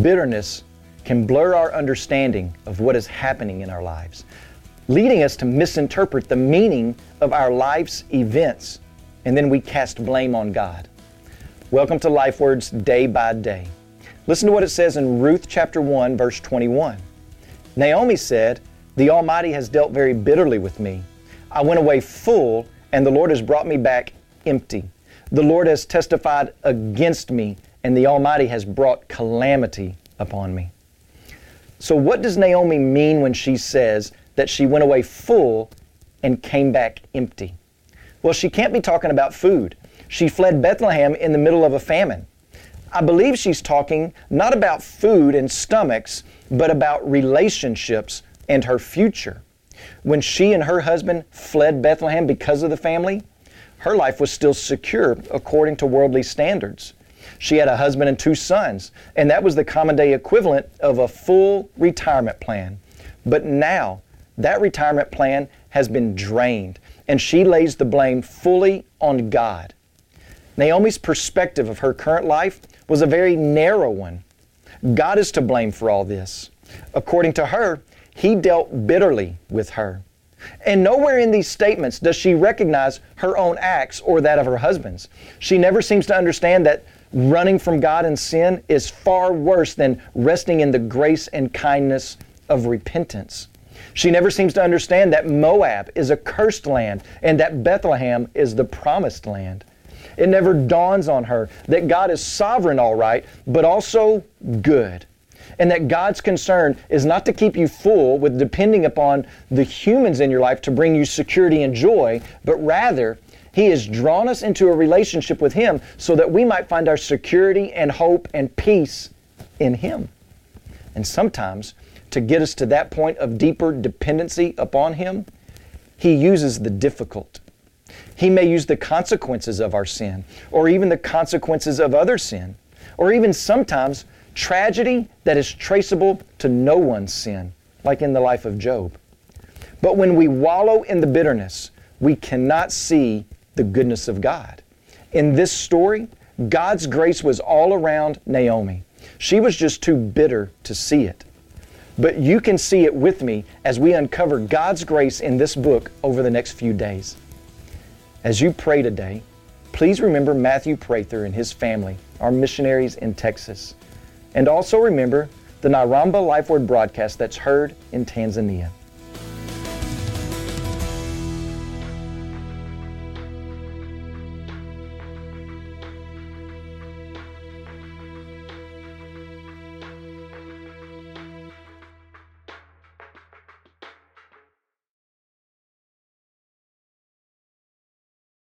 bitterness can blur our understanding of what is happening in our lives, leading us to misinterpret the meaning of our life's events, and then we cast blame on God. Welcome to Life Words Day by Day. Listen to what it says in Ruth chapter 1, verse 21. Naomi said, The Almighty has dealt very bitterly with me. I went away full, and the Lord has brought me back empty. The Lord has testified against me, and the Almighty has brought calamity upon me. So, what does Naomi mean when she says that she went away full and came back empty? Well, she can't be talking about food. She fled Bethlehem in the middle of a famine. I believe she's talking not about food and stomachs, but about relationships and her future. When she and her husband fled Bethlehem because of the family, her life was still secure according to worldly standards. She had a husband and two sons, and that was the common day equivalent of a full retirement plan. But now, that retirement plan has been drained, and she lays the blame fully on God. Naomi's perspective of her current life was a very narrow one. God is to blame for all this. According to her, He dealt bitterly with her. And nowhere in these statements does she recognize her own acts or that of her husband's. She never seems to understand that running from God and sin is far worse than resting in the grace and kindness of repentance. She never seems to understand that Moab is a cursed land and that Bethlehem is the promised land. It never dawns on her that God is sovereign, all right, but also good. And that God's concern is not to keep you full with depending upon the humans in your life to bring you security and joy, but rather he has drawn us into a relationship with Him so that we might find our security and hope and peace in Him. And sometimes, to get us to that point of deeper dependency upon Him, He uses the difficult. He may use the consequences of our sin, or even the consequences of other sin, or even sometimes tragedy that is traceable to no one's sin, like in the life of Job. But when we wallow in the bitterness, we cannot see the goodness of God. In this story, God's grace was all around Naomi. She was just too bitter to see it. But you can see it with me as we uncover God's grace in this book over the next few days. As you pray today, please remember Matthew Prather and his family, our missionaries in Texas. And also remember the Naramba Life Word broadcast that's heard in Tanzania.